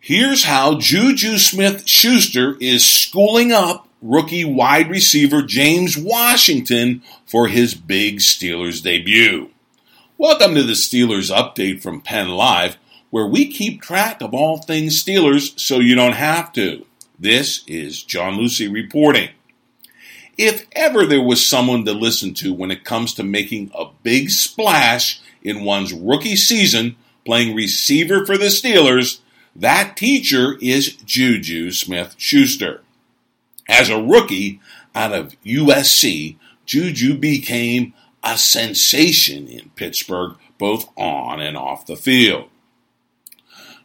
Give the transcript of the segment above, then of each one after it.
Here's how Juju Smith Schuster is schooling up rookie wide receiver James Washington for his big Steelers debut. Welcome to the Steelers update from Penn Live, where we keep track of all things Steelers so you don't have to. This is John Lucy reporting. If ever there was someone to listen to when it comes to making a big splash in one's rookie season playing receiver for the Steelers, that teacher is Juju Smith Schuster. As a rookie out of USC, Juju became a sensation in Pittsburgh, both on and off the field.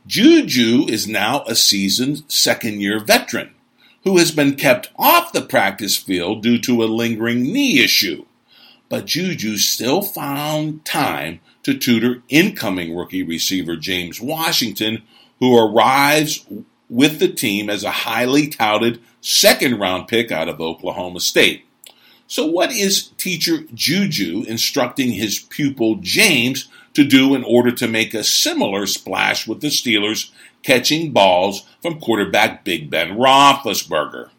Juju is now a seasoned second year veteran who has been kept off the practice field due to a lingering knee issue. But Juju still found time to tutor incoming rookie receiver James Washington, who arrives with the team as a highly touted second round pick out of Oklahoma State. So, what is teacher Juju instructing his pupil James to do in order to make a similar splash with the Steelers catching balls from quarterback Big Ben Roethlisberger?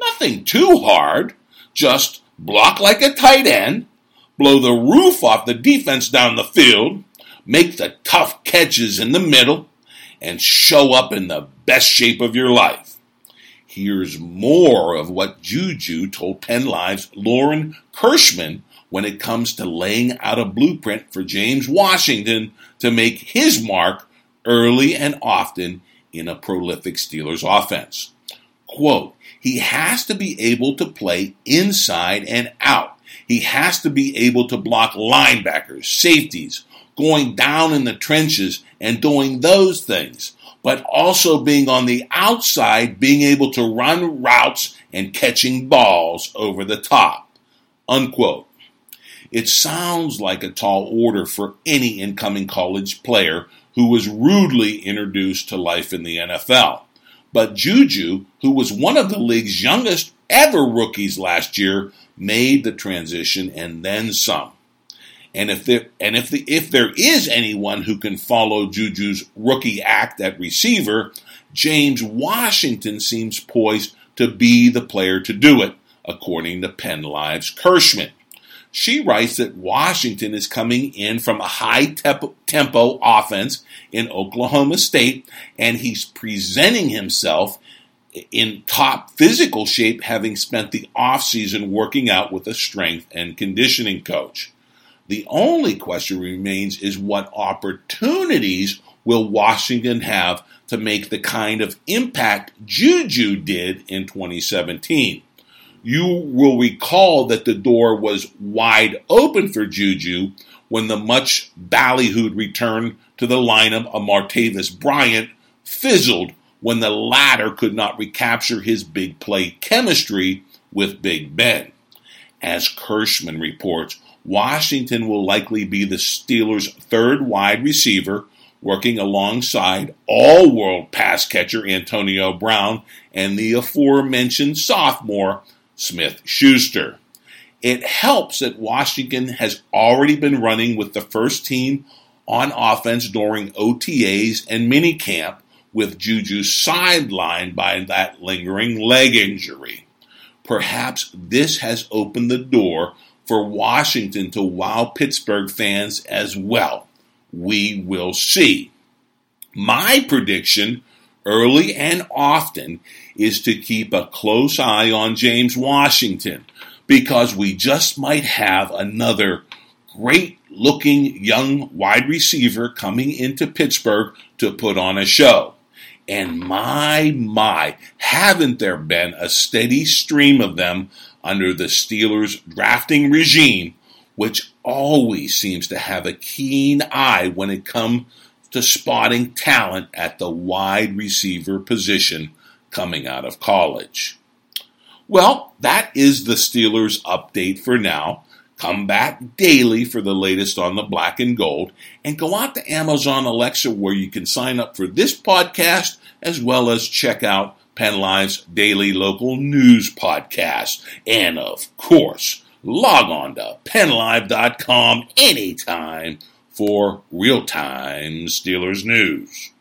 Nothing too hard, just block like a tight end, blow the roof off the defense down the field, make the tough catches in the middle, and show up in the best shape of your life. Here's more of what Juju told Penn Live's Lauren Kirschman when it comes to laying out a blueprint for James Washington to make his mark early and often in a prolific Steelers offense. Quote, he has to be able to play inside and out. He has to be able to block linebackers, safeties, going down in the trenches and doing those things, but also being on the outside, being able to run routes and catching balls over the top. Unquote. It sounds like a tall order for any incoming college player who was rudely introduced to life in the NFL. But Juju, who was one of the league's youngest ever rookies last year, made the transition and then some. And if there and if the if there is anyone who can follow Juju's rookie act at receiver, James Washington seems poised to be the player to do it, according to Penn Live's Kirschman. She writes that Washington is coming in from a high tempo offense in Oklahoma State, and he's presenting himself in top physical shape, having spent the offseason working out with a strength and conditioning coach. The only question remains is what opportunities will Washington have to make the kind of impact Juju did in 2017? You will recall that the door was wide open for Juju when the much ballyhooed return to the lineup of Martavis Bryant fizzled when the latter could not recapture his big play chemistry with Big Ben. As Kirschman reports, Washington will likely be the Steelers' third wide receiver, working alongside all world pass catcher Antonio Brown and the aforementioned sophomore Smith Schuster. It helps that Washington has already been running with the first team on offense during OTAs and minicamp, with Juju sidelined by that lingering leg injury. Perhaps this has opened the door for Washington to wow Pittsburgh fans as well. We will see. My prediction, early and often, is to keep a close eye on James Washington because we just might have another great looking young wide receiver coming into Pittsburgh to put on a show. And my, my, haven't there been a steady stream of them under the Steelers' drafting regime, which always seems to have a keen eye when it comes to spotting talent at the wide receiver position coming out of college. Well, that is the Steelers update for now. Come back daily for the latest on the black and gold, and go out to Amazon Alexa where you can sign up for this podcast as well as check out Penn Live's daily local news podcast. And of course, log on to pennlive.com anytime for real time Steelers news.